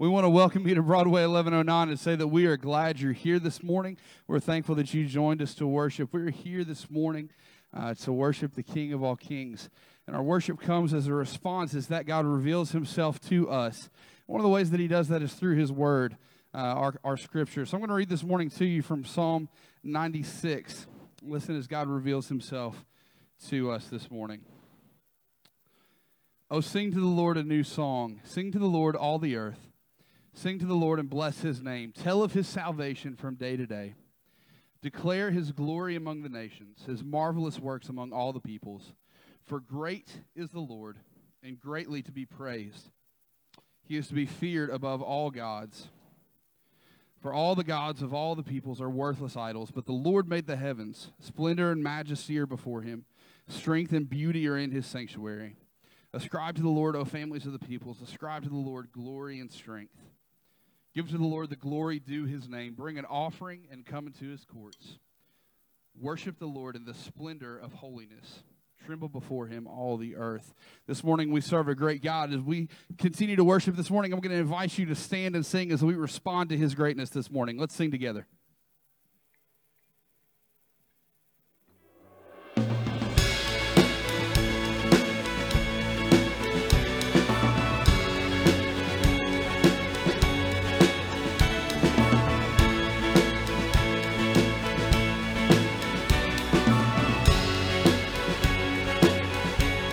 We want to welcome you to Broadway 1109 and say that we are glad you're here this morning. We're thankful that you joined us to worship. We're here this morning uh, to worship the King of all kings. And our worship comes as a response as that God reveals himself to us. One of the ways that he does that is through his word, uh, our, our scripture. So I'm going to read this morning to you from Psalm 96. Listen as God reveals himself to us this morning. Oh, sing to the Lord a new song. Sing to the Lord all the earth. Sing to the Lord and bless his name. Tell of his salvation from day to day. Declare his glory among the nations, his marvelous works among all the peoples. For great is the Lord, and greatly to be praised. He is to be feared above all gods. For all the gods of all the peoples are worthless idols, but the Lord made the heavens. Splendor and majesty are before him, strength and beauty are in his sanctuary. Ascribe to the Lord, O families of the peoples. Ascribe to the Lord glory and strength. Give to the Lord the glory due his name. Bring an offering and come into his courts. Worship the Lord in the splendor of holiness. Tremble before him, all the earth. This morning we serve a great God. As we continue to worship this morning, I'm going to invite you to stand and sing as we respond to his greatness this morning. Let's sing together.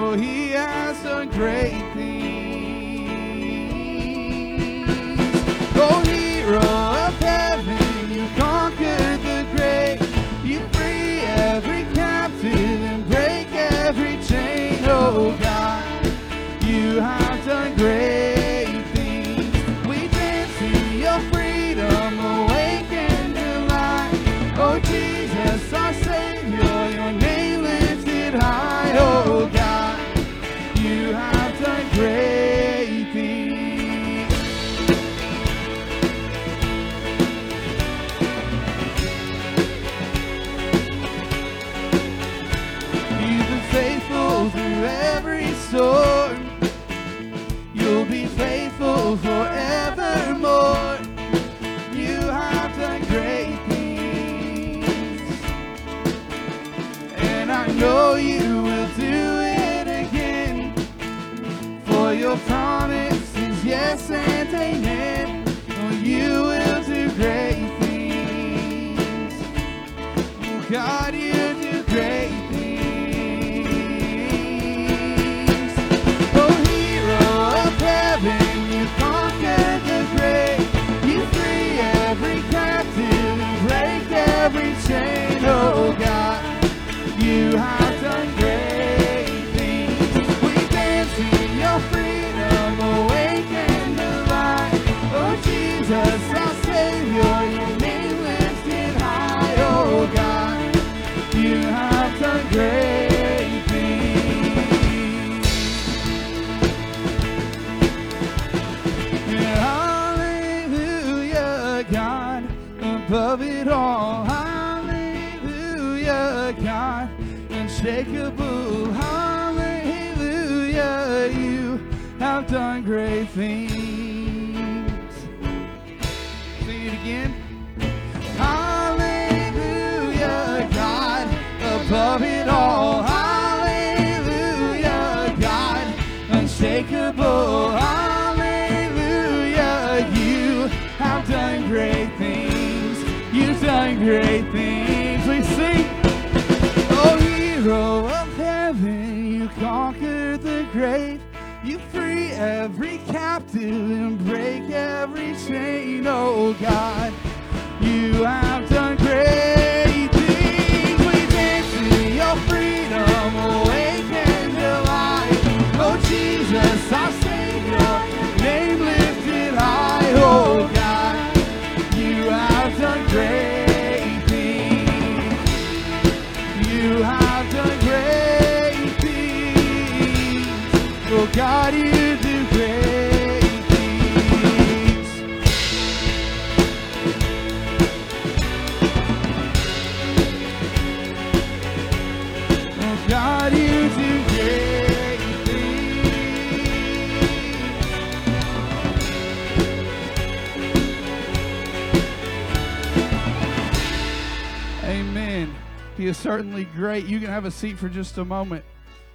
He has done great things. Oh, hero every captive break every chain. Oh, God, you have all. Hallelujah, God, unshakable. Hallelujah, you have done great things. Great things. We sing. Oh, hero of heaven, you conquered the grave. You free every captive and break every chain. Oh, God, you have done great things. We dance in your freedom, awaken to life. Oh, Jesus, our God, you do great. Oh God, you great. Amen. He is certainly great. You can have a seat for just a moment.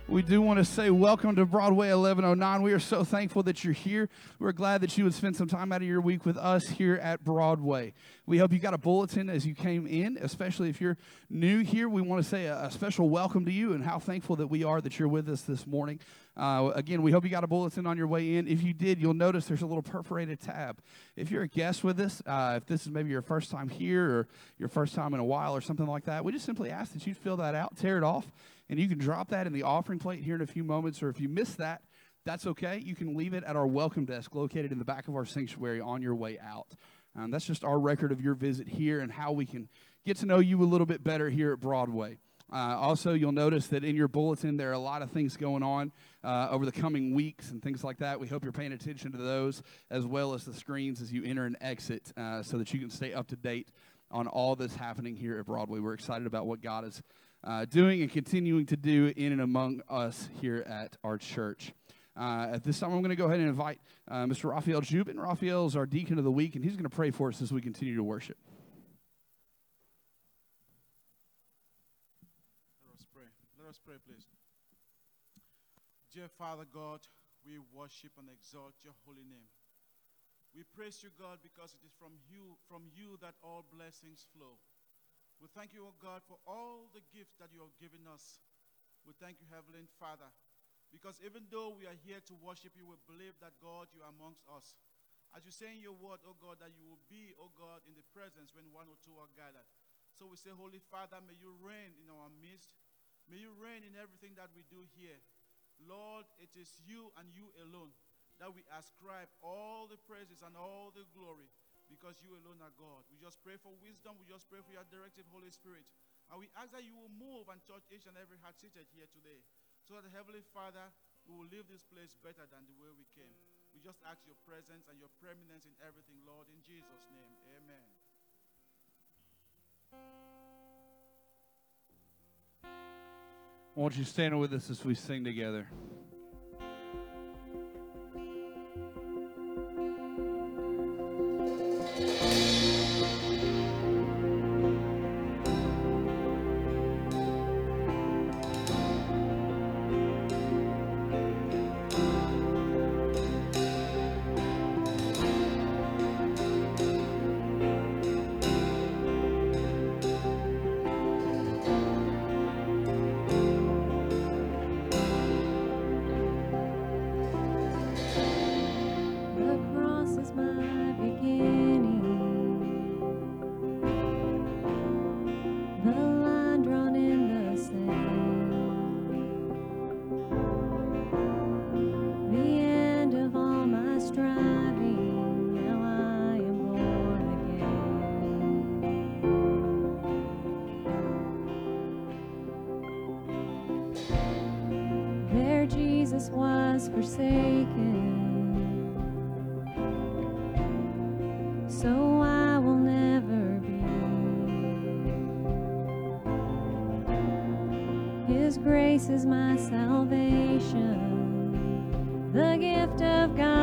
We do want to say welcome to Broadway 1109. We are so thankful that you're here. We're glad that you would spend some time out of your week with us here at Broadway. We hope you got a bulletin as you came in, especially if you're new here. We want to say a, special welcome to you and how thankful that we are that you're with us this morning. Uh, again, we hope you got a bulletin on your way in. If you did, you'll notice there's a little perforated tab. If you're a guest with us, uh, if this is maybe your first time here or your first time in a while or something like that, we just simply ask that you fill that out, tear it off, and you can drop that in the offering plate here in a few moments. Or if you miss that, that's okay. You can leave it at our welcome desk located in the back of our sanctuary on your way out. Um, that's just our record of your visit here and how we can get to know you a little bit better here at Broadway. Uh, also, you'll notice that in your bulletin there are a lot of things going on uh, over the coming weeks and things like that. We hope you're paying attention to those as well as the screens as you enter and exit uh, so that you can stay up to date on all that's happening here at Broadway. We're excited about what God is uh, doing and continuing to do in and among us here at our church. Uh, at this time, I'm going to go ahead and invite uh, Mr. Raphael Jubin. Raphael is our deacon of the week, and he's going to pray for us as we continue to worship. Let us pray. Let us pray, please. Dear Father God, we worship and exalt your holy name. We praise you, God, because it is from you, from you that all blessings flow. We thank you, O God, for all the gifts that you have given us. We thank you, Heavenly Father, because even though we are here to worship you, we believe that, God, you are amongst us. As you say in your word, O God, that you will be, O God, in the presence when one or two are gathered. So we say, Holy Father, may you reign in our midst. May you reign in everything that we do here. Lord, it is you and you alone that we ascribe all the praises and all the glory because you alone are God. We just pray for wisdom. We just pray for your directive Holy Spirit. And we ask that you will move and touch each and every heart seated here today. So that, Heavenly Father, we will leave this place better than the way we came. We just ask your presence and your preeminence in everything, Lord, in Jesus' name. Amen. Won't you stand with us as we sing together? Grace is my salvation, the gift of God,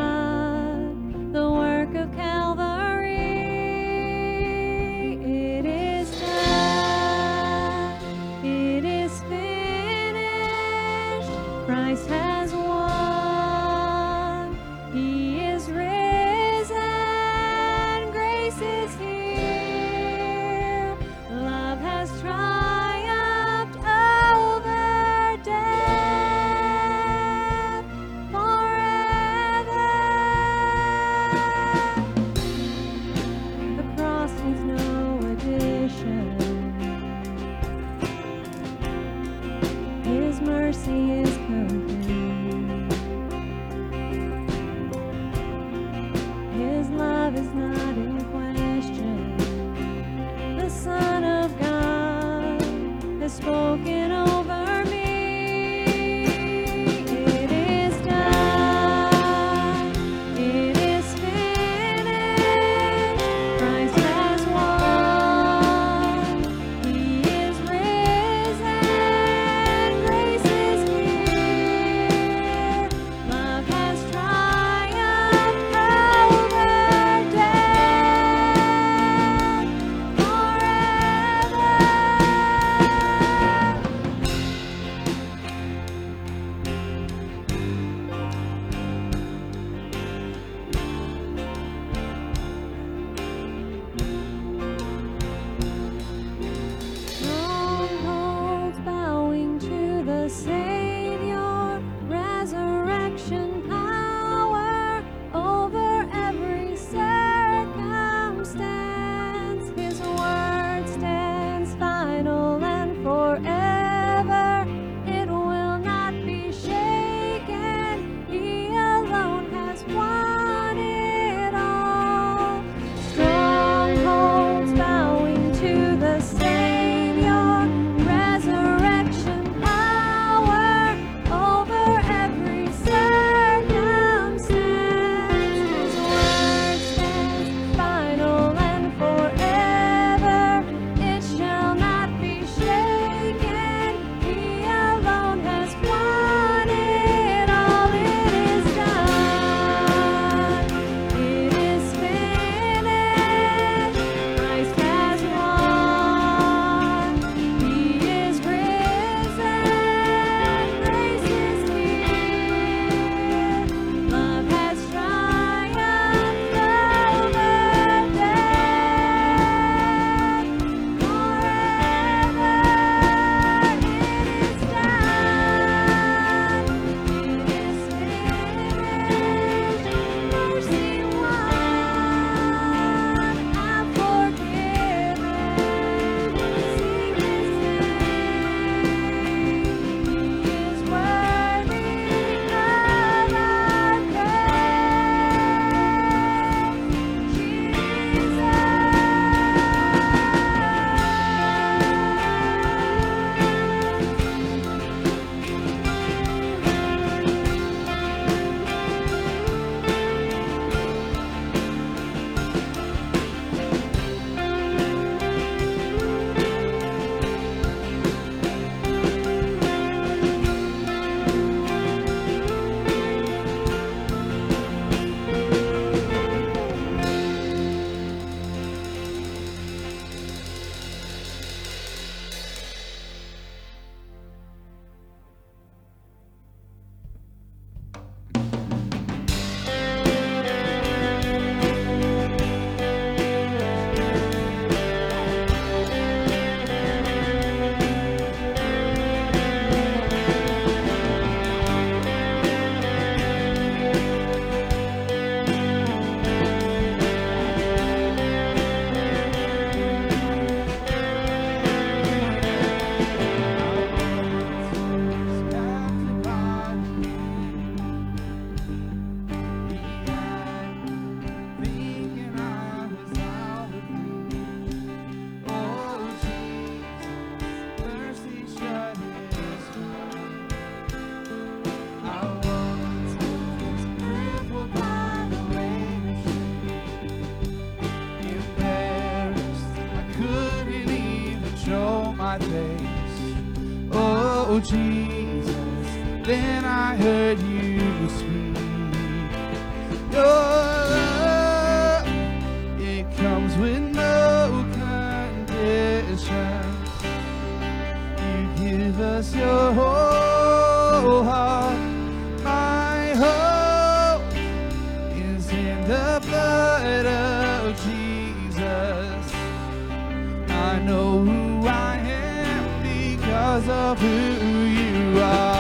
I know who I am because of who you are.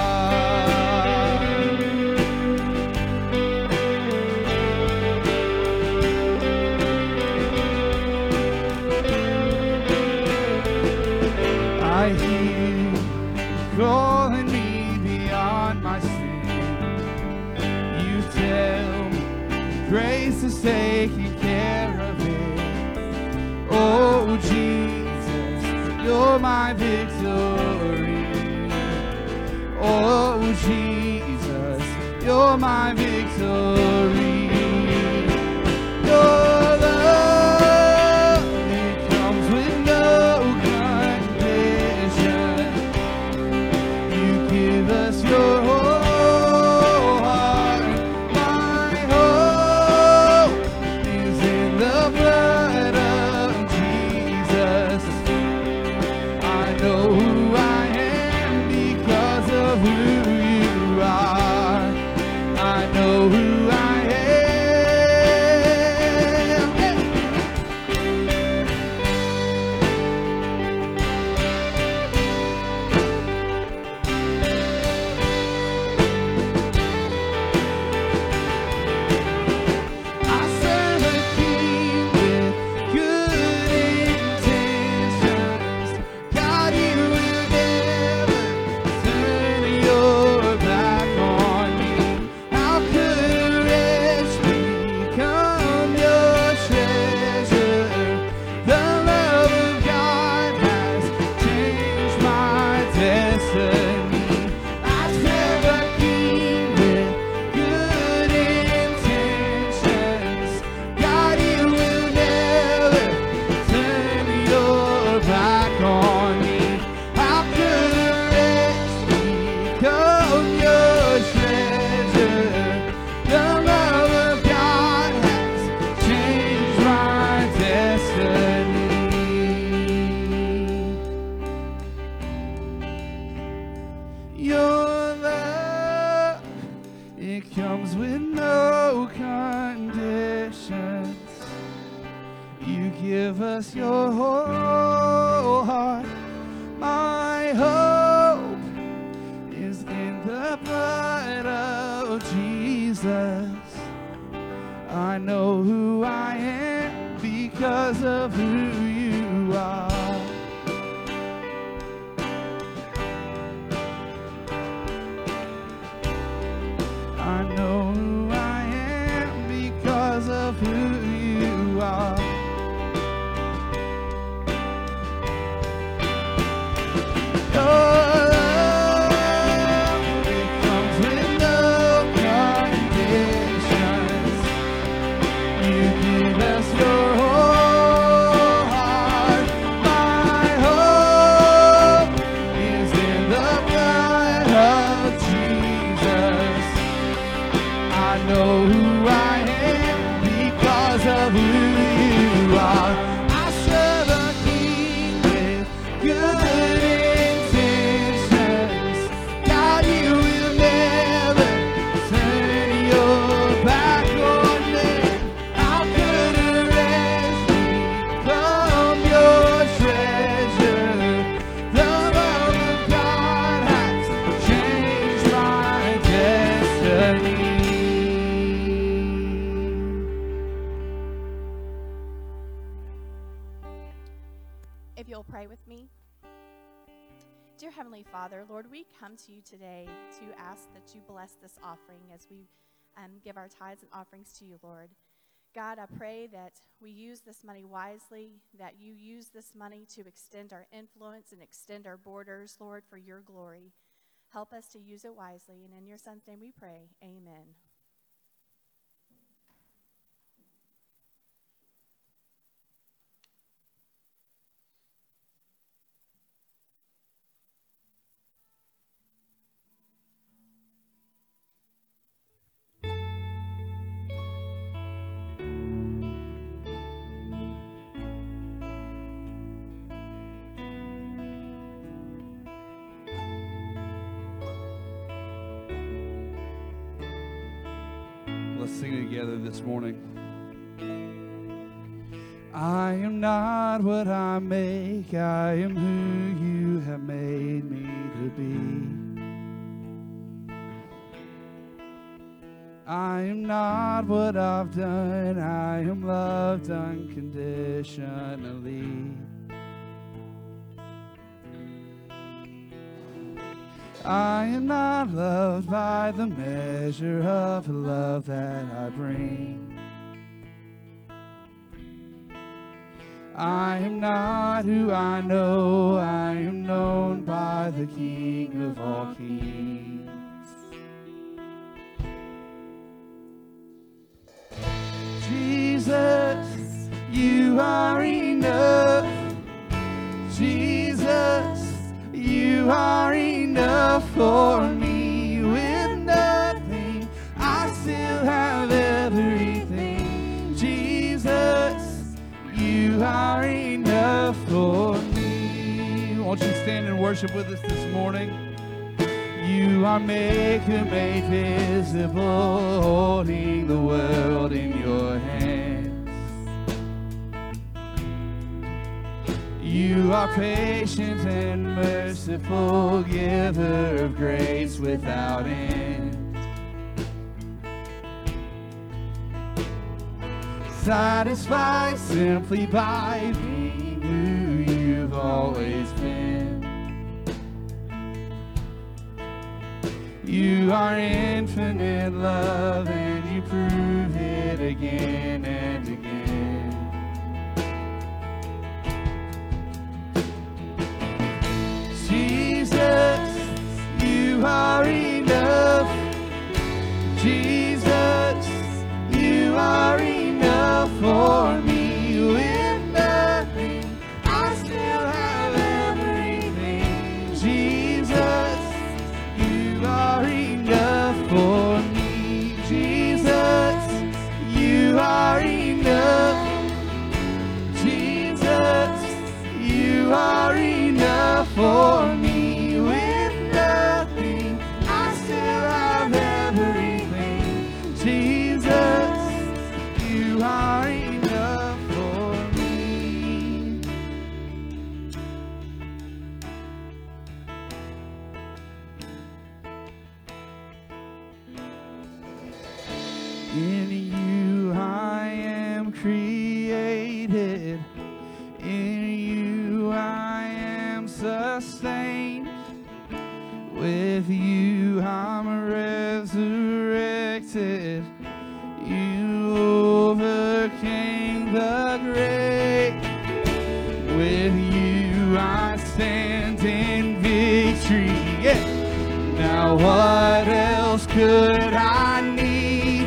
I hear you calling me beyond my sin. You tell me grace is taking my victory. Oh, Jesus, you're my victory. This offering as we um, give our tithes and offerings to you, Lord. God, I pray that we use this money wisely, that you use this money to extend our influence and extend our borders, Lord, for your glory. Help us to use it wisely. And in your Son's name we pray. Amen. Together this morning. I am not what I make, I am who you have made me to be. I am not what I've done, I am loved unconditionally. I am not loved by the measure of love that I bring. I am not who I know, I am known by the King of all kings. Jesus, you are enough. Jesus, you are enough for me. With nothing, I still have everything. Jesus, you are enough for me. Won't you stand and worship with us this morning? You are maker made visible, holding the world in your hands. You are patient and merciful, giver of grace without end. Satisfied simply by being who you've always been. You are infinite love, and you prove it again again. For me. What else could I need?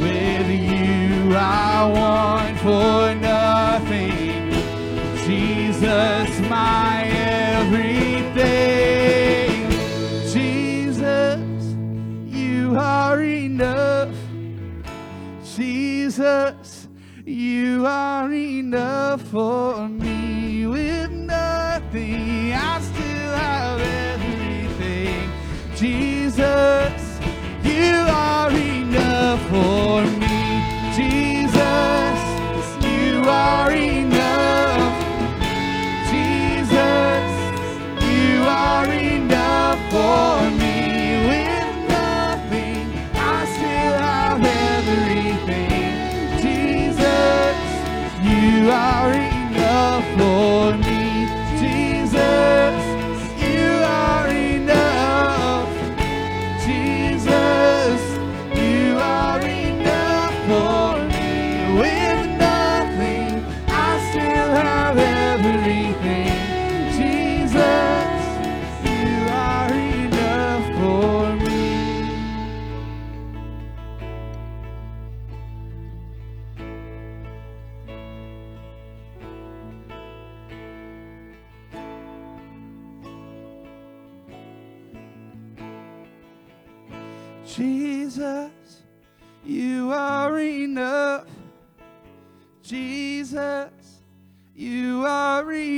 With you I want for nothing. Jesus, my everything. Jesus, you are enough. Jesus, you are enough for me. With nothing, I Jesus, you are enough for me.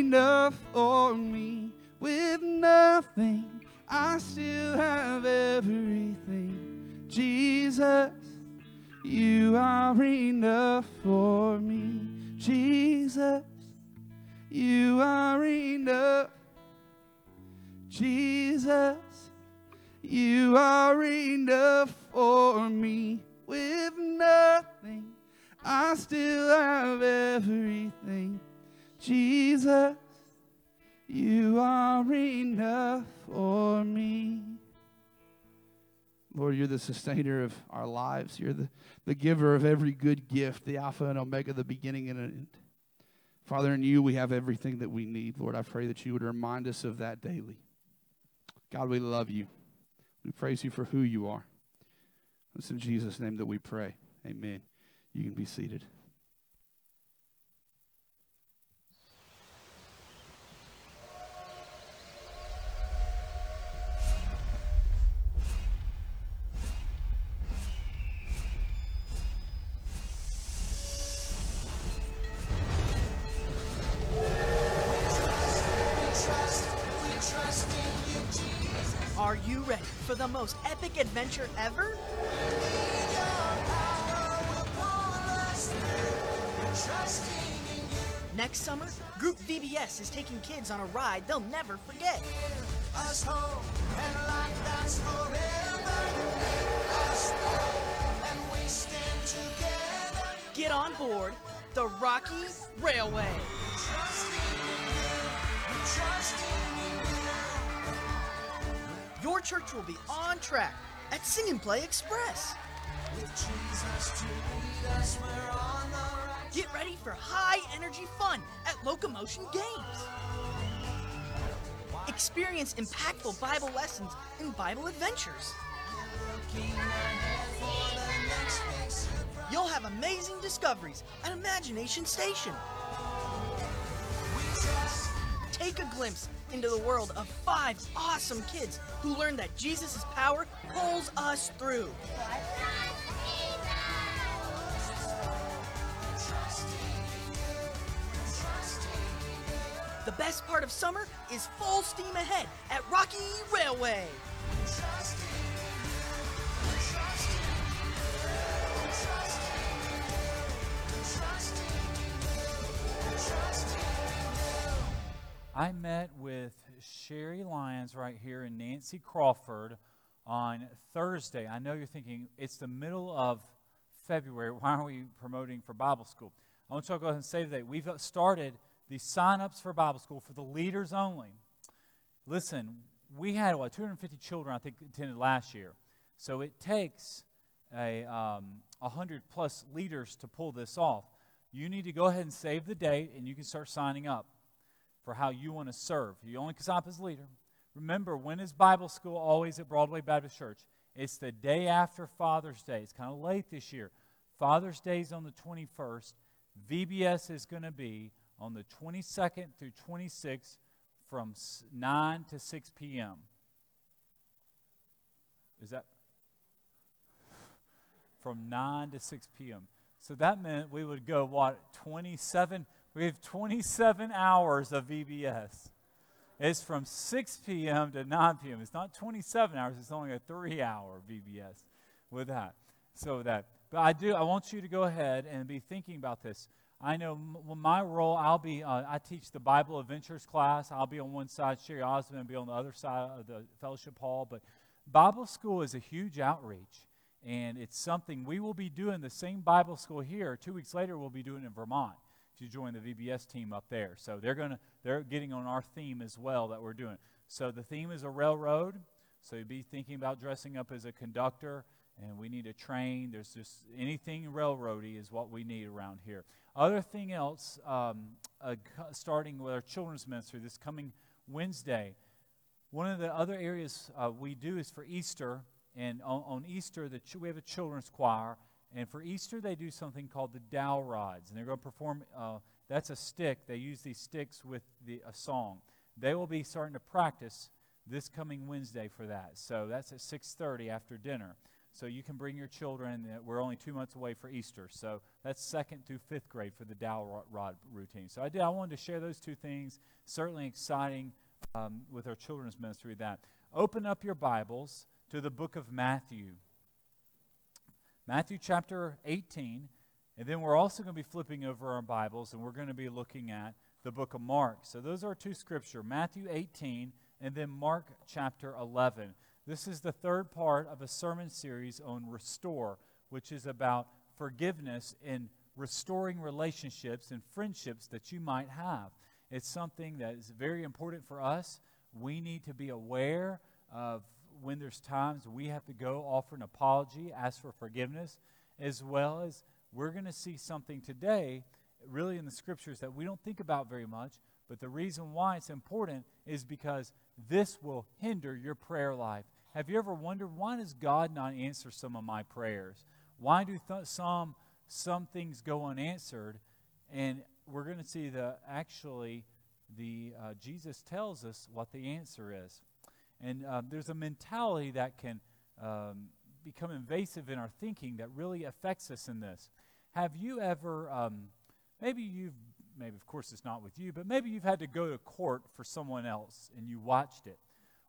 Enough for me. With nothing, I still have everything. Jesus, you are enough for me. Jesus, you are enough. Jesus, you are enough for me. With nothing, I still have everything. Jesus, you are enough for me. Lord, you're the sustainer of our lives. You're the, the giver of every good gift, the Alpha and Omega, the beginning and end. Father, in you we have everything that we need. Lord, I pray that you would remind us of that daily. God, we love you. We praise you for who you are. It's in Jesus' name that we pray. Amen. You can be seated. Adventure ever? Next summer, Group VBS is taking kids on a ride they'll never forget. Get on board the Rocky Railway. Your church will be on track at Sing and Play Express. Get ready for high energy fun at Locomotion Games. Experience impactful Bible lessons and Bible adventures. You'll have amazing discoveries at Imagination Station. Take a glimpse into the world of five awesome kids who learn that Jesus' power pulls us through. The best part of summer is full steam ahead at Rocky Railway. I met with Sherry Lyons right here and Nancy Crawford on Thursday. I know you're thinking it's the middle of February. Why are we promoting for Bible school? I want you to go ahead and say that we've started the sign-ups for Bible school for the leaders only. Listen, we had what 250 children I think attended last year, so it takes a um, 100 plus leaders to pull this off. You need to go ahead and save the date, and you can start signing up for how you want to serve. You only up as leader. Remember, when is Bible school always at Broadway Baptist Church? It's the day after Father's Day. It's kind of late this year. Father's Day is on the 21st. VBS is going to be on the 22nd through 26th from 9 to 6 p.m. Is that? From 9 to 6 p.m. So that meant we would go, what, 27? We have 27 hours of VBS. It's from 6 p.m. to 9 p.m. It's not 27 hours, it's only a three hour VBS with that. So that, but I do, I want you to go ahead and be thinking about this. I know my role, I'll be, uh, I teach the Bible Adventures class. I'll be on one side, Sherry Osmond will be on the other side of the fellowship hall. But Bible school is a huge outreach, and it's something we will be doing the same Bible school here. Two weeks later, we'll be doing in Vermont to join the VBS team up there. So they're going to, they're getting on our theme as well that we're doing. So the theme is a railroad. So you'd be thinking about dressing up as a conductor and we need a train. There's just anything railroady is what we need around here. Other thing else, um, uh, starting with our children's ministry this coming Wednesday, one of the other areas uh, we do is for Easter, and on, on Easter the ch- we have a children's choir, and for Easter they do something called the dowel rods, and they're going to perform. Uh, that's a stick. They use these sticks with the, a song. They will be starting to practice this coming Wednesday for that. So that's at 6:30 after dinner. So you can bring your children. We're only two months away for Easter. So that's second through fifth grade for the dowel rod routine. So I did. I wanted to share those two things. Certainly exciting um, with our children's ministry. That open up your Bibles to the book of Matthew. Matthew chapter 18. And then we're also going to be flipping over our Bibles and we're going to be looking at the book of Mark. So those are two scripture, Matthew 18 and then Mark chapter 11. This is the third part of a sermon series on restore, which is about forgiveness and restoring relationships and friendships that you might have. It's something that is very important for us. We need to be aware of when there's times we have to go offer an apology, ask for forgiveness, as well as we're going to see something today, really in the scriptures, that we don't think about very much. But the reason why it's important is because this will hinder your prayer life. Have you ever wondered why does God not answer some of my prayers? Why do th- some some things go unanswered? And we're going to see the actually the uh, Jesus tells us what the answer is. And um, there's a mentality that can um, become invasive in our thinking that really affects us in this. Have you ever, um, maybe you've, maybe of course it's not with you, but maybe you've had to go to court for someone else and you watched it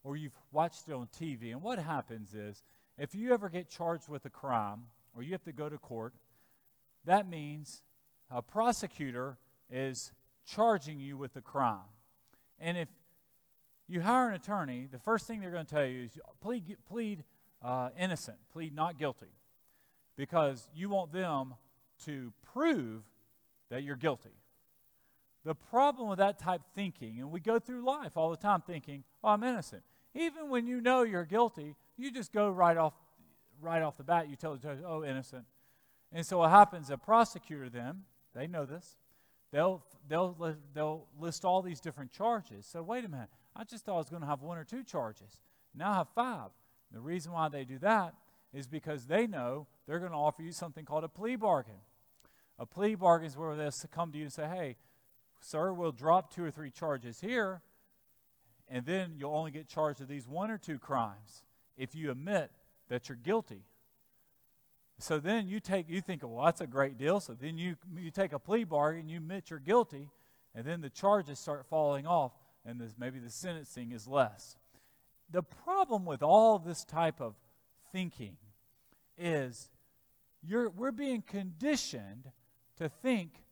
or you've watched it on TV. And what happens is, if you ever get charged with a crime or you have to go to court, that means a prosecutor is charging you with a crime. And if you hire an attorney, the first thing they're going to tell you is plead, plead uh, innocent, plead not guilty, because you want them to prove that you're guilty. The problem with that type of thinking, and we go through life all the time thinking, oh, I'm innocent. Even when you know you're guilty, you just go right off, right off the bat. You tell the judge, "Oh, innocent." And so what happens? A prosecutor then they know this. They'll they'll they'll list all these different charges. So wait a minute. I just thought I was going to have one or two charges. Now I have five. The reason why they do that is because they know they're going to offer you something called a plea bargain. A plea bargain is where they'll come to you and say, "Hey, sir, we'll drop two or three charges here, and then you'll only get charged with these one or two crimes if you admit that you're guilty. So then you take you think, well, that's a great deal. So then you you take a plea bargain, you admit you're guilty, and then the charges start falling off, and this, maybe the sentencing is less. The problem with all this type of thinking is you're, we're being conditioned to think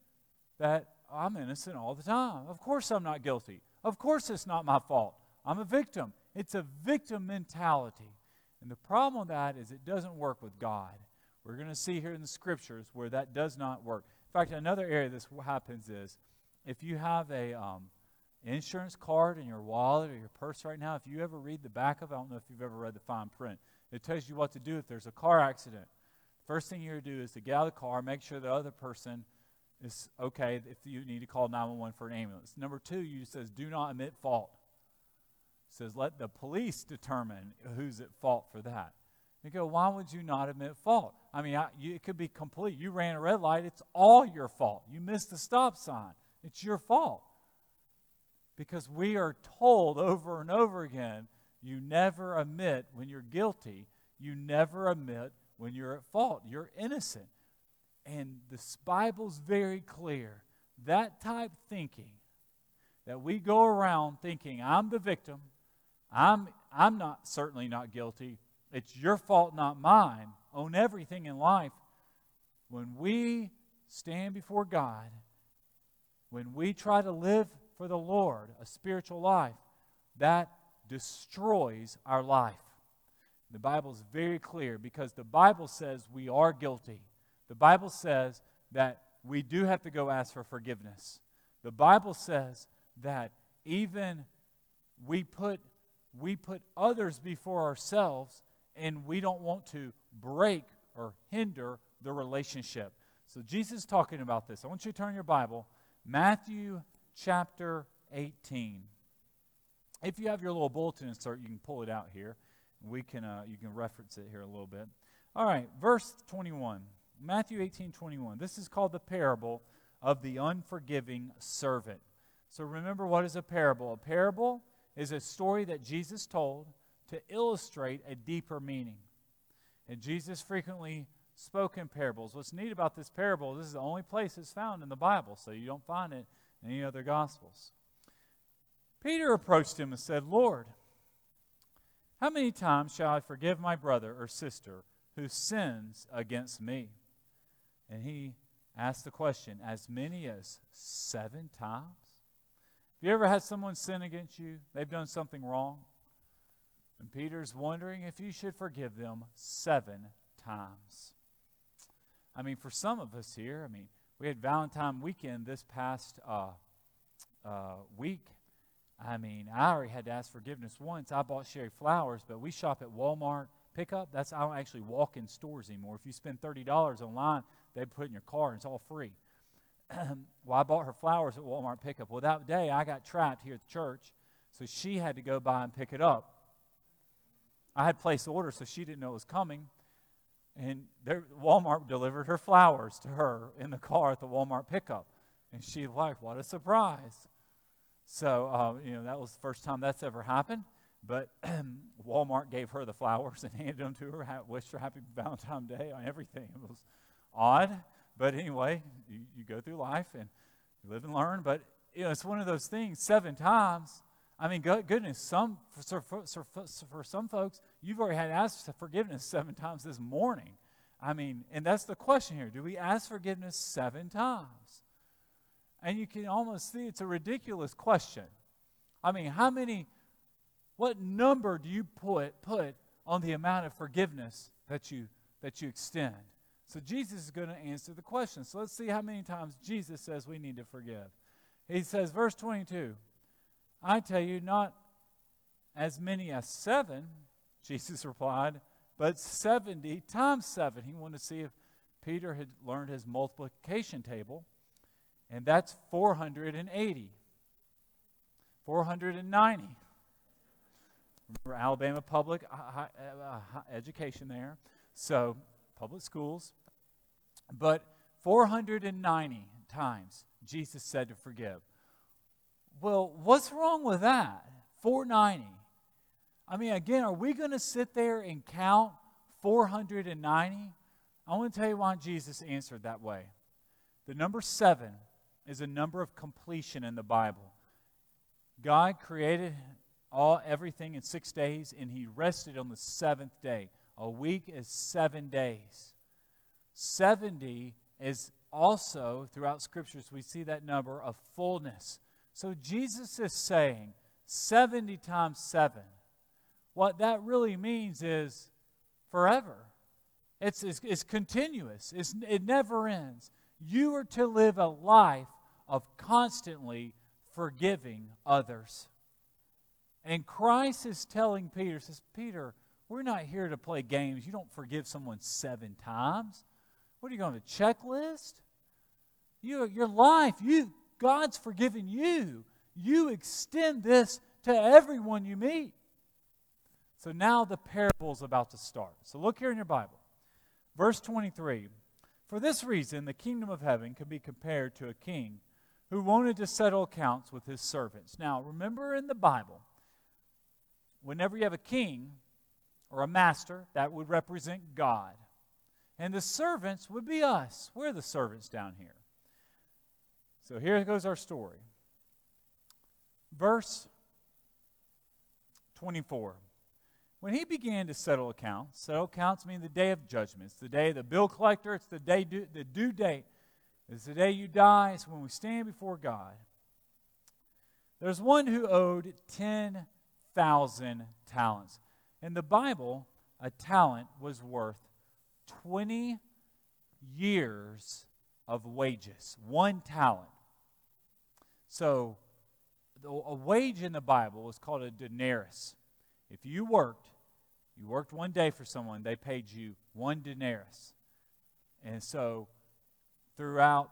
that I'm innocent all the time. Of course, I'm not guilty. Of course, it's not my fault. I'm a victim. It's a victim mentality. And the problem with that is it doesn't work with God. We're going to see here in the scriptures where that does not work. In fact, another area this happens is if you have a um, insurance card in your wallet or your purse right now, if you ever read the back of it, I don't know if you've ever read the fine print, it tells you what to do if there's a car accident. First thing you're to do is to get out of the car, make sure the other person is okay if you need to call 911 for an ambulance. Number two, you says do not admit fault. It says let the police determine who's at fault for that. You go, why would you not admit fault? I mean, I, you, it could be complete. You ran a red light, it's all your fault. You missed the stop sign, it's your fault. Because we are told over and over again you never admit when you're guilty, you never admit when you're at fault. You're innocent. And the Bible's very clear. That type thinking, that we go around thinking, I'm the victim, I'm, I'm not certainly not guilty, it's your fault, not mine, own everything in life. When we stand before God, when we try to live for the Lord a spiritual life, that destroys our life. The Bible is very clear because the Bible says we are guilty. The Bible says that we do have to go ask for forgiveness. The Bible says that even we put we put others before ourselves and we don't want to break or hinder the relationship. So Jesus is talking about this. I want you to turn your Bible Matthew chapter 18. If you have your little bulletin insert, you can pull it out here. We can uh, you can reference it here a little bit. All right, verse 21. Matthew 18, 21. This is called the parable of the unforgiving servant. So remember, what is a parable? A parable is a story that Jesus told to illustrate a deeper meaning. And Jesus frequently spoke in parables. What's neat about this parable, this is the only place it's found in the Bible, so you don't find it any other Gospels. Peter approached him and said, Lord, how many times shall I forgive my brother or sister who sins against me? And he asked the question, as many as seven times? Have you ever had someone sin against you? They've done something wrong? And Peter's wondering if you should forgive them seven times. I mean, for some of us here, I mean, we had Valentine weekend this past uh, uh, week. I mean, I already had to ask forgiveness once. I bought Sherry flowers, but we shop at Walmart pickup. That's I don't actually walk in stores anymore. If you spend thirty dollars online, they put in your car and it's all free. well, I bought her flowers at Walmart pickup. Well, that day I got trapped here at the church, so she had to go by and pick it up. I had placed orders, so she didn't know it was coming. And there, Walmart delivered her flowers to her in the car at the Walmart pickup. And she like, what a surprise. So, uh, you know, that was the first time that's ever happened. But Walmart gave her the flowers and handed them to her, wished her happy Valentine's Day on everything. It was odd. But anyway, you, you go through life and you live and learn. But, you know, it's one of those things seven times. I mean, goodness, some, for, for, for, some folks, you've already had asked forgiveness seven times this morning. I mean, and that's the question here. Do we ask forgiveness seven times? And you can almost see it's a ridiculous question. I mean, how many what number do you put, put on the amount of forgiveness that you, that you extend? So Jesus is going to answer the question. So let's see how many times Jesus says we need to forgive. He says, verse 22, I tell you, not as many as seven, Jesus replied, but 70 times seven. He wanted to see if Peter had learned his multiplication table, and that's 480. 490. Remember Alabama public uh, uh, education there, so public schools. But 490 times Jesus said to forgive. Well, what's wrong with that? 490. I mean, again, are we going to sit there and count 490? I want to tell you why Jesus answered that way. The number seven is a number of completion in the Bible. God created all everything in six days, and he rested on the seventh day. A week is seven days. 70 is also, throughout scriptures, we see that number of fullness. So Jesus is saying 70 times 7. What that really means is forever. It's, it's, it's continuous, it's, it never ends. You are to live a life of constantly forgiving others. And Christ is telling Peter, says, Peter, we're not here to play games. You don't forgive someone seven times. What are you going to checklist? You, your life, you, God's forgiven you. You extend this to everyone you meet. So now the parable is about to start. So look here in your Bible. Verse 23 For this reason, the kingdom of heaven can be compared to a king who wanted to settle accounts with his servants. Now, remember in the Bible, whenever you have a king or a master, that would represent God. And the servants would be us. We're the servants down here. So here goes our story. Verse 24. When he began to settle accounts, settle accounts mean the day of judgment. It's the day of the bill collector, it's the day due, the due date. It's the day you die, it's when we stand before God. There's one who owed 10,000 talents. In the Bible, a talent was worth 20 years of wages. One talent. So, a wage in the Bible was called a denarius. If you worked, you worked one day for someone, they paid you one denarius. And so, throughout,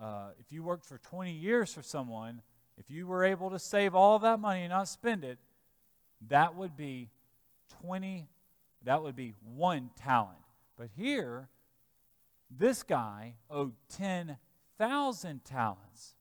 uh, if you worked for 20 years for someone, if you were able to save all that money and not spend it, that would be 20, that would be one talent. But here, this guy owed 10,000 talents.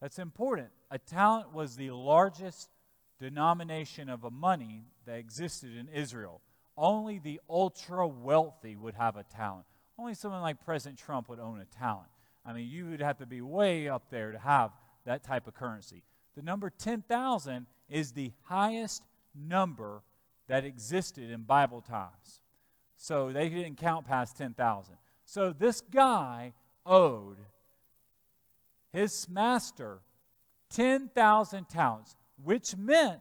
That's important. A talent was the largest denomination of a money that existed in Israel. Only the ultra wealthy would have a talent. Only someone like President Trump would own a talent. I mean, you would have to be way up there to have that type of currency. The number 10,000 is the highest number that existed in Bible times. So they didn't count past 10,000. So this guy owed his master 10,000 talents, which meant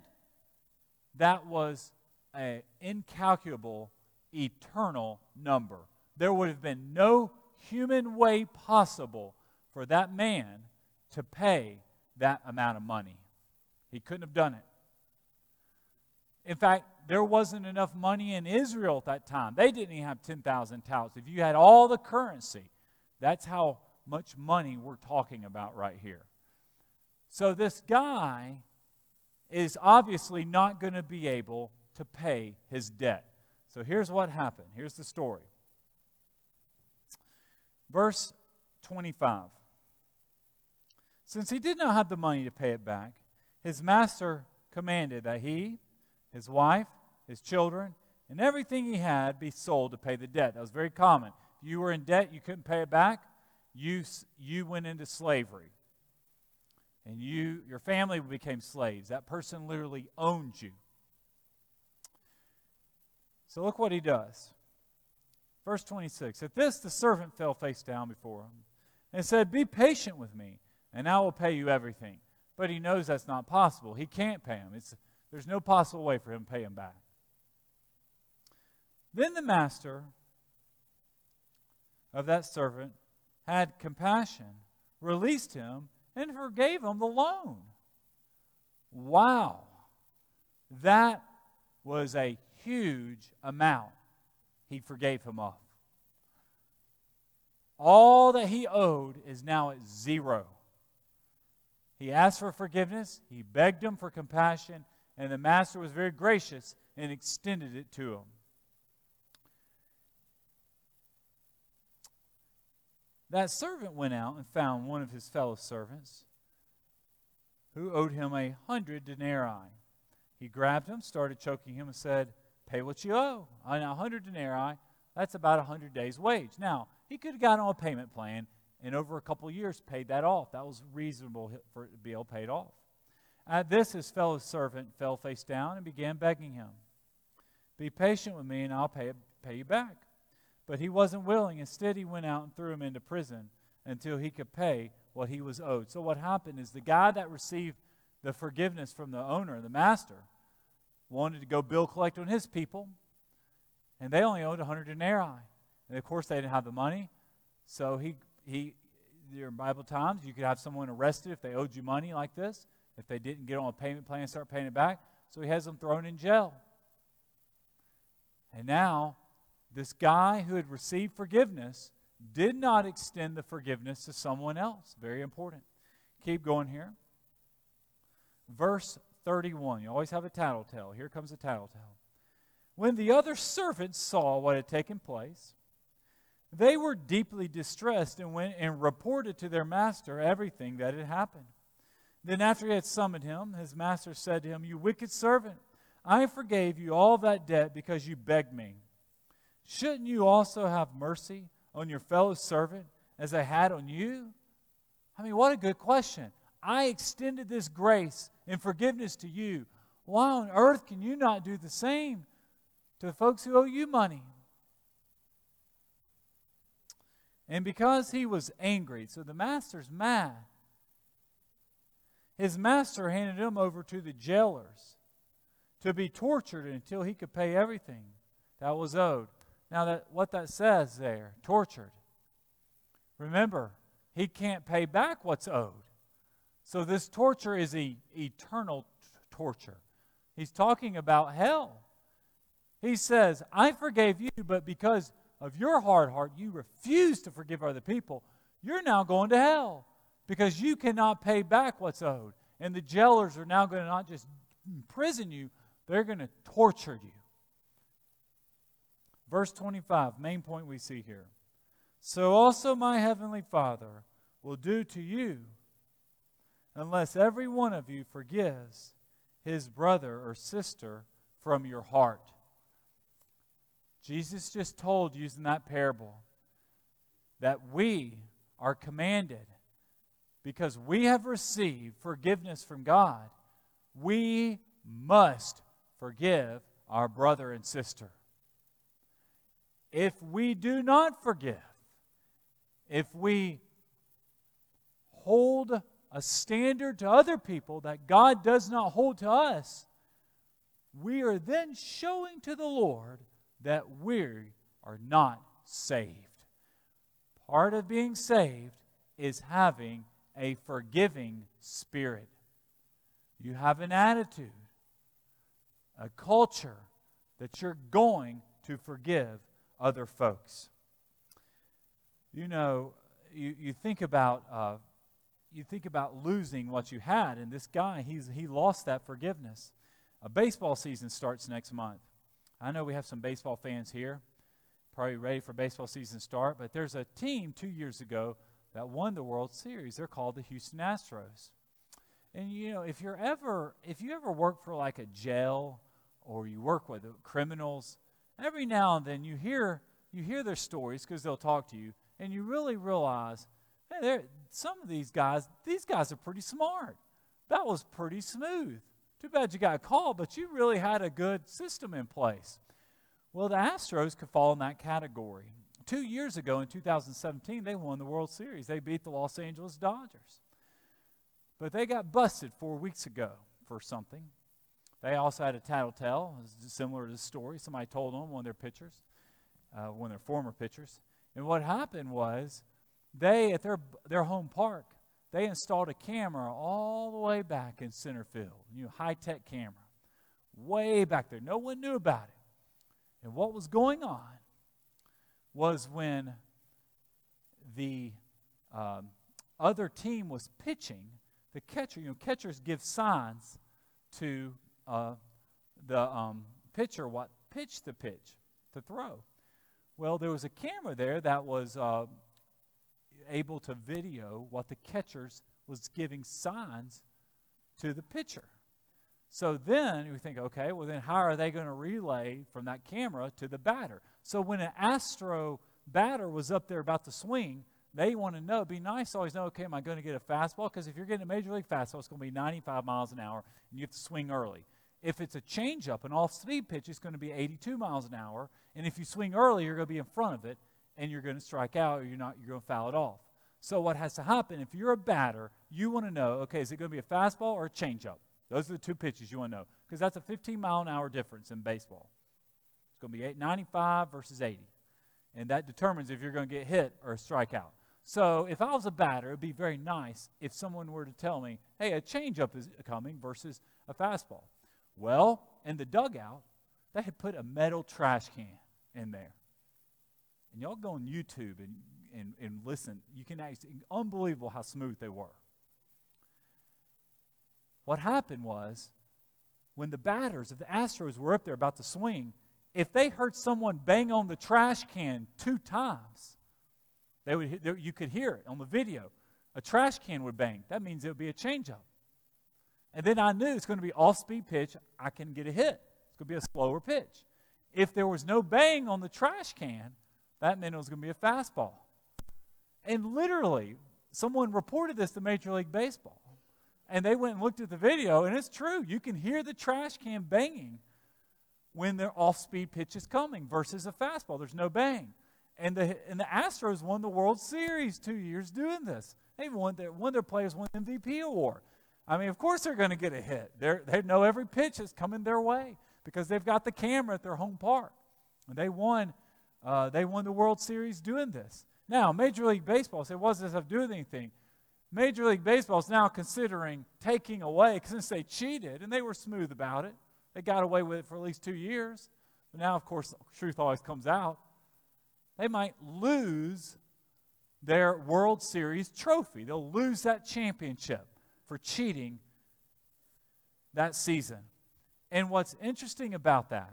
that was an incalculable, eternal number. There would have been no human way possible for that man to pay that amount of money. He couldn't have done it. In fact, there wasn't enough money in Israel at that time. They didn't even have 10,000 talents. If you had all the currency, that's how much money we're talking about right here. So this guy is obviously not going to be able to pay his debt. So here's what happened. Here's the story. Verse 25. Since he did not have the money to pay it back, his master commanded that he, his wife, his children, and everything he had be sold to pay the debt. That was very common. If you were in debt, you couldn't pay it back, you, you went into slavery and you, your family became slaves. That person literally owned you. So look what he does. Verse 26 At this, the servant fell face down before him and said, Be patient with me, and I will pay you everything. But he knows that's not possible. He can't pay him. It's, there's no possible way for him to pay him back. Then the master of that servant had compassion, released him, and forgave him the loan. Wow. That was a huge amount he forgave him of. All that he owed is now at zero. He asked for forgiveness, he begged him for compassion, and the master was very gracious and extended it to him. That servant went out and found one of his fellow servants who owed him a hundred denarii. He grabbed him, started choking him, and said, Pay what you owe. Uh, on a hundred denarii, that's about a hundred days' wage. Now, he could have gotten on a payment plan and over a couple of years paid that off. That was reasonable for it to be able paid off. At this, his fellow servant fell face down and began begging him, Be patient with me, and I'll pay, pay you back. But he wasn't willing. Instead, he went out and threw him into prison until he could pay what he was owed. So, what happened is the guy that received the forgiveness from the owner, the master, wanted to go bill collect on his people. and they only owed 100 denarii. And of course, they didn't have the money. So he, he, in Bible times, you could have someone arrested if they owed you money like this, if they didn't get on a payment plan and start paying it back. So he has them thrown in jail. And now, this guy who had received forgiveness did not extend the forgiveness to someone else. Very important. Keep going here. Verse 31. You always have a tattletale. Here comes a tattletale. When the other servants saw what had taken place, they were deeply distressed and went and reported to their master everything that had happened. Then, after he had summoned him, his master said to him, You wicked servant, I forgave you all that debt because you begged me. Shouldn't you also have mercy on your fellow servant as I had on you? I mean, what a good question. I extended this grace and forgiveness to you. Why on earth can you not do the same to the folks who owe you money? And because he was angry, so the master's mad, his master handed him over to the jailers to be tortured until he could pay everything that was owed. Now, that, what that says there, tortured. Remember, he can't pay back what's owed. So, this torture is a eternal t- torture. He's talking about hell. He says, I forgave you, but because of your hard heart, you refuse to forgive other people, you're now going to hell because you cannot pay back what's owed. And the jailers are now going to not just imprison you, they're going to torture you. Verse 25, main point we see here. So also my heavenly Father will do to you unless every one of you forgives his brother or sister from your heart. Jesus just told, using that parable, that we are commanded, because we have received forgiveness from God, we must forgive our brother and sister. If we do not forgive, if we hold a standard to other people that God does not hold to us, we are then showing to the Lord that we are not saved. Part of being saved is having a forgiving spirit. You have an attitude, a culture that you're going to forgive other folks. You know, you, you think about uh, you think about losing what you had, and this guy he's he lost that forgiveness. A baseball season starts next month. I know we have some baseball fans here, probably ready for baseball season start, but there's a team two years ago that won the World Series. They're called the Houston Astros. And you know, if you're ever if you ever work for like a jail or you work with criminals, every now and then you hear you hear their stories because they'll talk to you, and you really realize, hey, some of these guys, these guys are pretty smart. That was pretty smooth. Too bad you got called, but you really had a good system in place. Well, the Astros could fall in that category. Two years ago in 2017, they won the World Series. They beat the Los Angeles Dodgers. But they got busted four weeks ago for something. They also had a tattletale, similar to the story. Somebody told them, one of their pitchers, uh, one of their former pitchers. And what happened was they, at their, their home park, they installed a camera all the way back in center field, know, high tech camera, way back there. No one knew about it. And what was going on was when the um, other team was pitching, the catcher, you know, catchers give signs to uh, the um, pitcher what pitch to pitch, to throw. Well, there was a camera there that was uh, able to video what the catchers was giving signs to the pitcher. So then we think, okay, well then how are they going to relay from that camera to the batter? So when an Astro batter was up there about to swing, they want to know, be nice always know, okay, am I going to get a fastball? Because if you're getting a major league fastball, it's going to be 95 miles an hour, and you have to swing early. If it's a changeup, an off-speed pitch, it's going to be 82 miles an hour, and if you swing early, you're going to be in front of it, and you're going to strike out, or you're not. You're going to foul it off. So what has to happen if you're a batter, you want to know, okay, is it going to be a fastball or a changeup? Those are the two pitches you want to know because that's a 15 mile an hour difference in baseball. It's going to be 8, 95 versus 80. And that determines if you're going to get hit or strike out. So if I was a batter, it would be very nice if someone were to tell me, hey, a changeup is coming versus a fastball. Well, in the dugout, they had put a metal trash can in there. And y'all go on YouTube and, and, and listen. You can actually, unbelievable how smooth they were. What happened was, when the batters of the Astros were up there about to swing, if they heard someone bang on the trash can two times, they would, you could hear it on the video. A trash can would bang. That means it would be a changeup. And then I knew it's going to be off speed pitch. I can get a hit. It's going to be a slower pitch. If there was no bang on the trash can, that meant it was going to be a fastball. And literally, someone reported this to Major League Baseball. And they went and looked at the video, and it's true. You can hear the trash can banging when their off speed pitch is coming versus a fastball. There's no bang. And the, and the Astros won the World Series two years doing this. They won their, of their players won MVP award. I mean, of course they're going to get a hit. They're, they know every pitch is coming their way because they've got the camera at their home park. And they won, uh, they won the World Series doing this. Now, Major League Baseball said, what does this have to do with anything? Major League Baseball is now considering taking away, since they cheated, and they were smooth about it. They got away with it for at least two years. But now, of course, the truth always comes out. They might lose their World Series trophy. They'll lose that championship for cheating that season. And what's interesting about that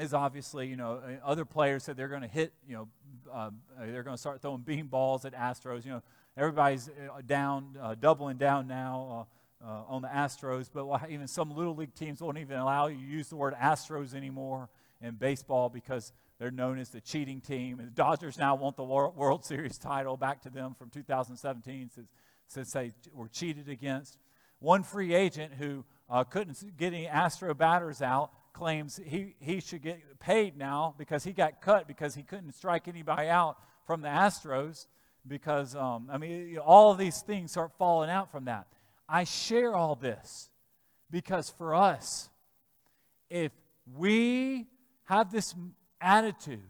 is obviously, you know, uh, other players said they're going to hit, you know, uh, they're going to start throwing bean balls at Astros. You know, everybody's uh, down, uh, doubling down now uh, uh, on the Astros, but even some little league teams won't even allow you to use the word Astros anymore in baseball because they're known as the cheating team. And the Dodgers now want the World Series title back to them from 2017 since, since they were cheated against. One free agent who uh, couldn't get any Astro batters out claims he, he should get paid now because he got cut because he couldn't strike anybody out from the Astros because, um, I mean, all of these things start falling out from that. I share all this because for us, if we have this attitude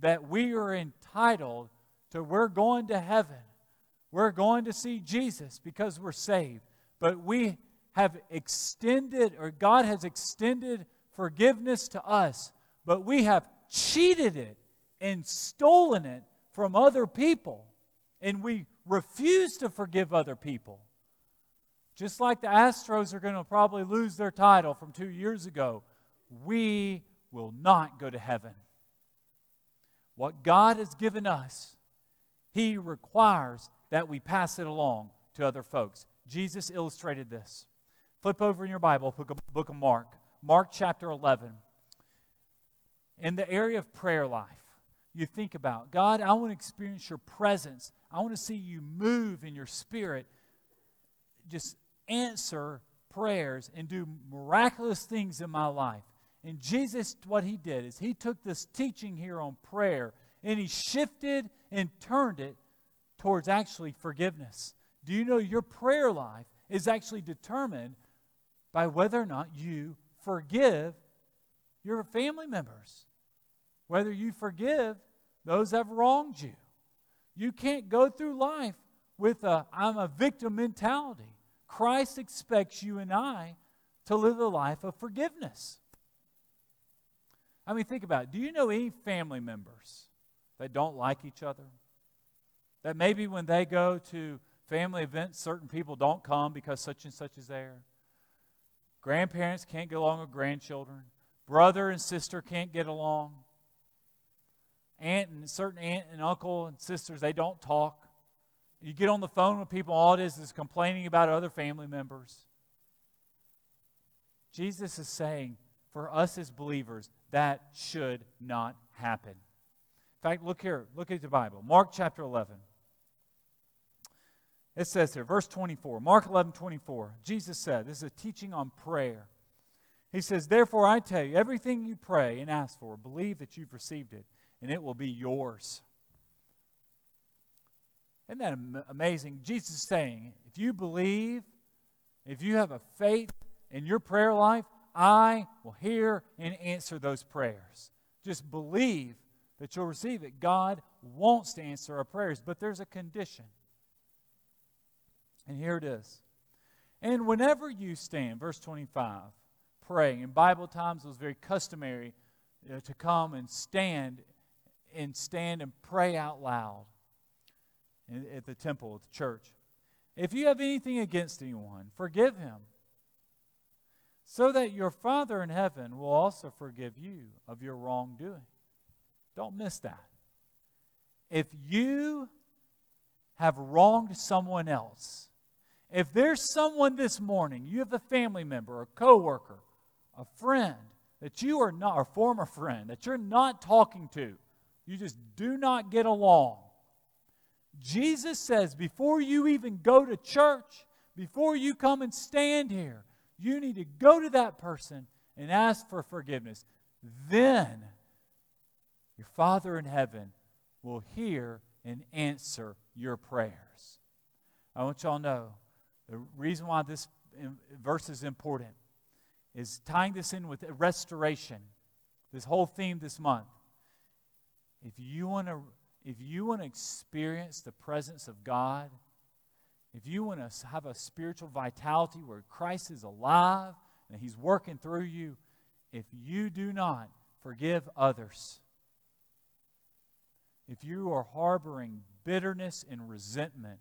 that we are entitled to, we're going to heaven, we're going to see Jesus because we're saved, but we have extended, or God has extended forgiveness to us, but we have cheated it and stolen it from other people, and we refuse to forgive other people. Just like the Astros are going to probably lose their title from two years ago, we will not go to heaven. What God has given us, He requires that we pass it along to other folks. Jesus illustrated this. Flip over in your Bible, book of Mark. Mark chapter 11. In the area of prayer life, you think about God, I want to experience your presence. I want to see you move in your spirit. Just answer prayers and do miraculous things in my life. And Jesus, what he did is he took this teaching here on prayer and he shifted and turned it towards actually forgiveness. Do you know your prayer life is actually determined by whether or not you forgive your family members, whether you forgive those that have wronged you. You can't go through life with a I'm a victim mentality. Christ expects you and I to live a life of forgiveness. I mean, think about it. Do you know any family members that don't like each other? That maybe when they go to family events, certain people don't come because such and such is there? Grandparents can't get along with grandchildren. Brother and sister can't get along. Aunt and certain aunt and uncle and sisters, they don't talk. You get on the phone with people, all it is is complaining about other family members. Jesus is saying, for us as believers, that should not happen. In fact, look here, look at the Bible. Mark chapter 11. It says here, verse 24, Mark 11, 24. Jesus said, this is a teaching on prayer. He says, Therefore I tell you, everything you pray and ask for, believe that you've received it, and it will be yours. Isn't that amazing? Jesus is saying, if you believe, if you have a faith in your prayer life, I will hear and answer those prayers. Just believe that you'll receive it. God wants to answer our prayers, but there's a condition. And here it is. And whenever you stand, verse 25, praying, in Bible times it was very customary uh, to come and stand and stand and pray out loud at the temple, at the church. If you have anything against anyone, forgive him, so that your Father in heaven will also forgive you of your wrongdoing. Don't miss that. If you have wronged someone else, if there's someone this morning, you have a family member, a coworker, a friend that you are not, or former friend that you're not talking to, you just do not get along. Jesus says before you even go to church, before you come and stand here, you need to go to that person and ask for forgiveness. Then your Father in heaven will hear and answer your prayers. I want y'all to know the reason why this verse is important is tying this in with restoration, this whole theme this month. If you want to if you want to experience the presence of God, if you want to have a spiritual vitality where Christ is alive and He's working through you, if you do not forgive others, if you are harboring bitterness and resentment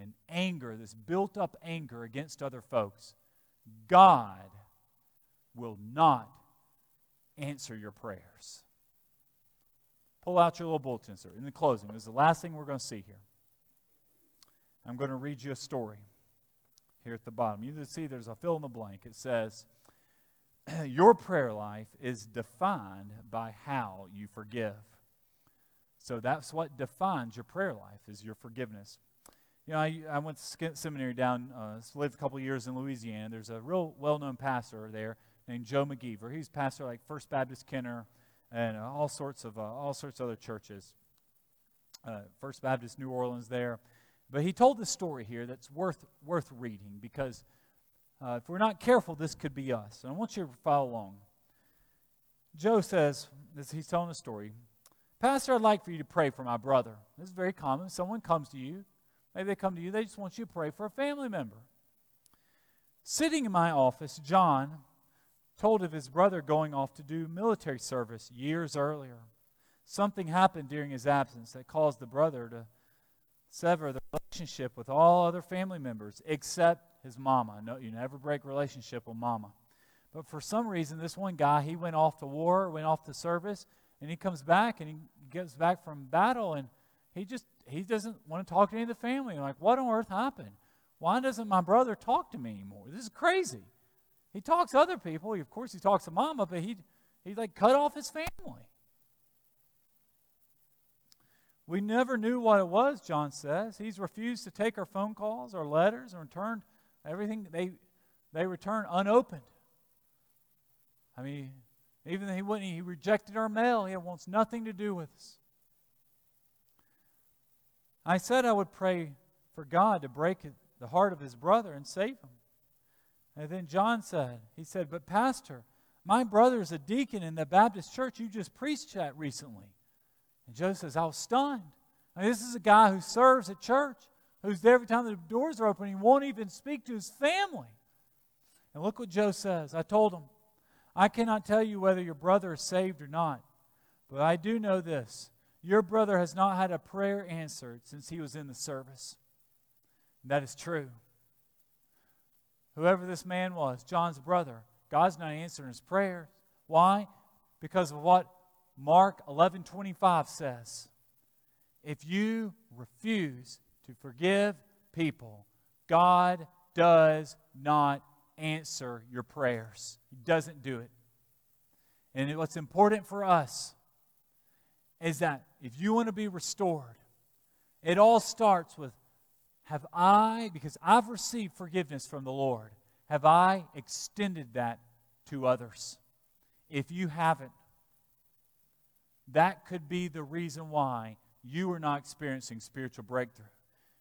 and anger, this built up anger against other folks, God will not answer your prayers. Pull out your little bulletin, sir. In the closing, this is the last thing we're going to see here. I'm going to read you a story here at the bottom. You can see there's a fill in the blank. It says, Your prayer life is defined by how you forgive. So that's what defines your prayer life is your forgiveness. You know, I, I went to seminary down, uh, lived a couple years in Louisiana. There's a real well-known pastor there named Joe McKeever. He's pastor like First Baptist Kenner and uh, all sorts of uh, all sorts of other churches. Uh, First Baptist New Orleans there, but he told this story here that's worth worth reading because uh, if we're not careful, this could be us. And I want you to follow along. Joe says, this, he's telling a story. Pastor, I'd like for you to pray for my brother. This is very common. Someone comes to you. Maybe they come to you, they just want you to pray for a family member. Sitting in my office, John told of his brother going off to do military service years earlier. Something happened during his absence that caused the brother to sever the relationship with all other family members except his mama. No, you never break relationship with mama. But for some reason, this one guy, he went off to war, went off to service, and he comes back and he gets back from battle and he just he doesn't want to talk to any of the family. I'm like, what on earth happened? Why doesn't my brother talk to me anymore? This is crazy. He talks to other people. Of course, he talks to mama, but he he like cut off his family. We never knew what it was, John says. He's refused to take our phone calls our letters and returned everything they they return unopened. I mean, even though he wouldn't, he rejected our mail. He wants nothing to do with us. I said I would pray for God to break the heart of his brother and save him. And then John said, he said, But Pastor, my brother is a deacon in the Baptist church you just preached at recently. And Joe says, I was stunned. This is a guy who serves at church, who's there every time the doors are open. He won't even speak to his family. And look what Joe says. I told him, I cannot tell you whether your brother is saved or not, but I do know this. Your brother has not had a prayer answered since he was in the service. And that is true. Whoever this man was, John's brother, God's not answering his prayers. Why? Because of what Mark 11:25 says. If you refuse to forgive people, God does not answer your prayers. He doesn't do it. And what's important for us is that if you want to be restored, it all starts with have I, because I've received forgiveness from the Lord, have I extended that to others? If you haven't, that could be the reason why you are not experiencing spiritual breakthrough.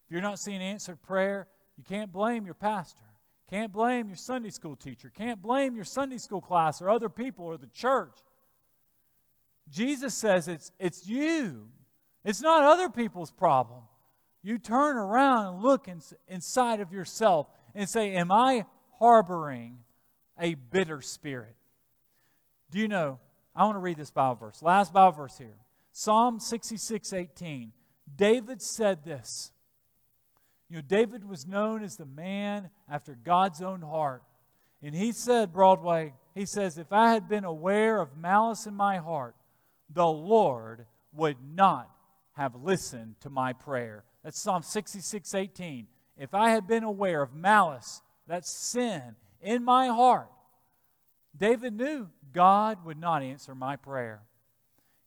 If you're not seeing answered prayer, you can't blame your pastor. Can't blame your Sunday school teacher. Can't blame your Sunday school class or other people or the church. Jesus says it's, it's you, it's not other people's problem. You turn around and look in, inside of yourself and say, Am I harboring a bitter spirit? Do you know? I want to read this Bible verse. Last Bible verse here. Psalm 66 18. David said this. You know, David was known as the man after God's own heart. And he said, Broadway, he says, If I had been aware of malice in my heart, the Lord would not have listened to my prayer. That's Psalm 66 18. If I had been aware of malice, that's sin, in my heart, David knew God would not answer my prayer.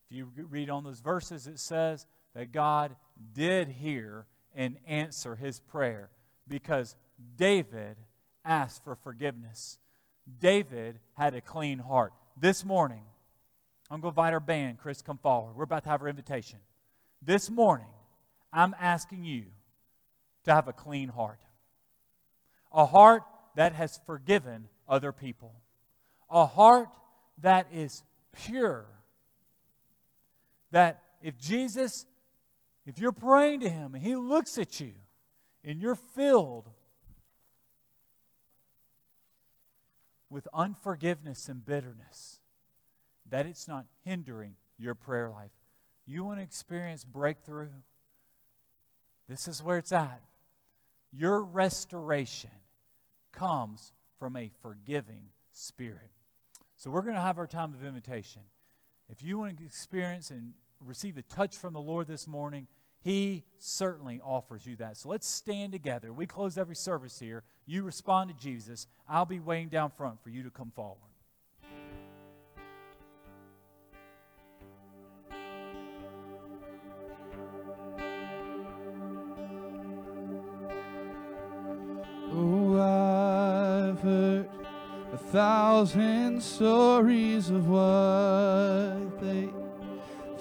If you read on those verses, it says that God did hear and answer his prayer because David asked for forgiveness. David had a clean heart. This morning, I'm going to invite our band, Chris, come forward. We're about to have our invitation. This morning, I'm asking you to have a clean heart. A heart that has forgiven other people. A heart that is pure. That if Jesus, if you're praying to Him and He looks at you and you're filled with unforgiveness and bitterness, that it's not hindering your prayer life. You want to experience breakthrough? This is where it's at. Your restoration comes from a forgiving spirit. So we're going to have our time of invitation. If you want to experience and receive a touch from the Lord this morning, He certainly offers you that. So let's stand together. We close every service here. You respond to Jesus. I'll be waiting down front for you to come forward. Oh, I've heard a thousand stories of what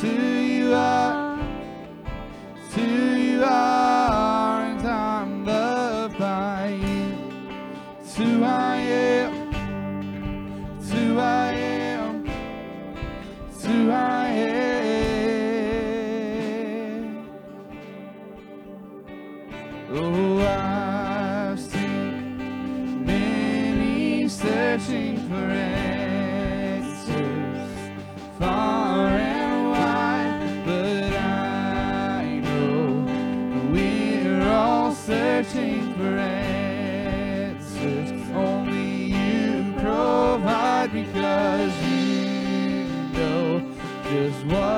Who you are. Who you are. Just what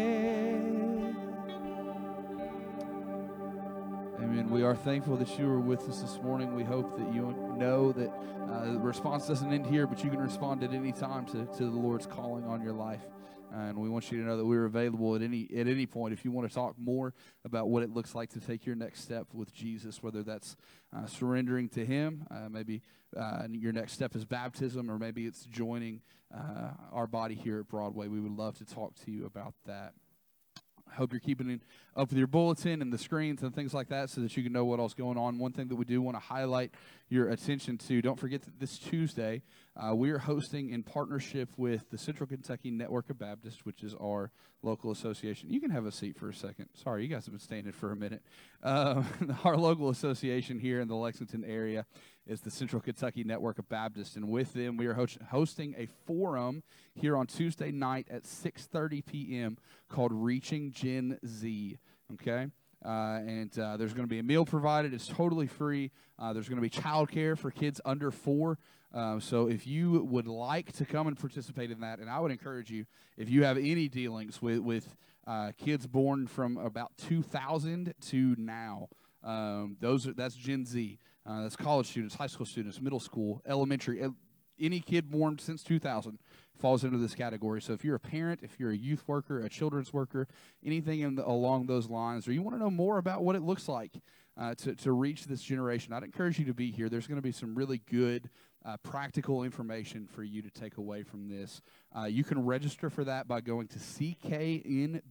We are thankful that you were with us this morning. We hope that you know that uh, the response doesn't end here, but you can respond at any time to, to the Lord's calling on your life. And we want you to know that we're available at any at any point if you want to talk more about what it looks like to take your next step with Jesus, whether that's uh, surrendering to Him, uh, maybe uh, your next step is baptism, or maybe it's joining uh, our body here at Broadway. We would love to talk to you about that. I hope you're keeping in- up with your bulletin and the screens and things like that so that you can know what else going on. One thing that we do want to highlight your attention to, don't forget that this Tuesday, uh, we are hosting in partnership with the Central Kentucky Network of Baptists, which is our local association. You can have a seat for a second. Sorry, you guys have been standing for a minute. Uh, our local association here in the Lexington area is the Central Kentucky Network of Baptists, and with them, we are host- hosting a forum here on Tuesday night at 6:30 p.m. called Reaching Gen Z. Okay. Uh, and uh, there's going to be a meal provided. It's totally free. Uh, there's going to be childcare for kids under four. Uh, so if you would like to come and participate in that, and I would encourage you, if you have any dealings with with uh, kids born from about 2000 to now, um, those are, that's Gen Z. Uh, that's college students, high school students, middle school, elementary. Any kid born since 2000 falls into this category. So if you're a parent, if you're a youth worker, a children's worker, anything in the, along those lines, or you want to know more about what it looks like uh, to, to reach this generation, I'd encourage you to be here. There's going to be some really good uh, practical information for you to take away from this. Uh, you can register for that by going to cknb.org.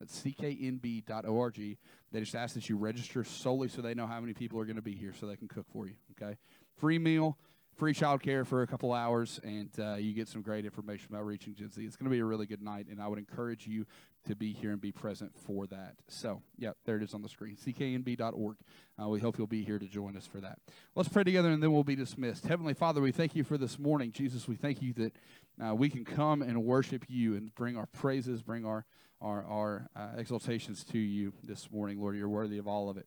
That's cknb.org. They just ask that you register solely so they know how many people are going to be here so they can cook for you. Okay? Free meal, free childcare for a couple hours, and uh, you get some great information about reaching Gen Z. It's going to be a really good night, and I would encourage you to be here and be present for that. So, yeah, there it is on the screen cknb.org. Uh, we hope you'll be here to join us for that. Let's pray together, and then we'll be dismissed. Heavenly Father, we thank you for this morning. Jesus, we thank you that uh, we can come and worship you and bring our praises, bring our our, our uh, exaltations to you this morning, Lord. You're worthy of all of it.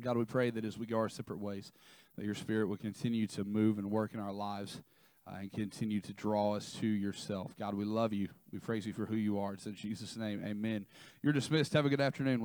God, we pray that as we go our separate ways, that your Spirit will continue to move and work in our lives uh, and continue to draw us to yourself. God, we love you. We praise you for who you are. It's in Jesus' name. Amen. You're dismissed. Have a good afternoon.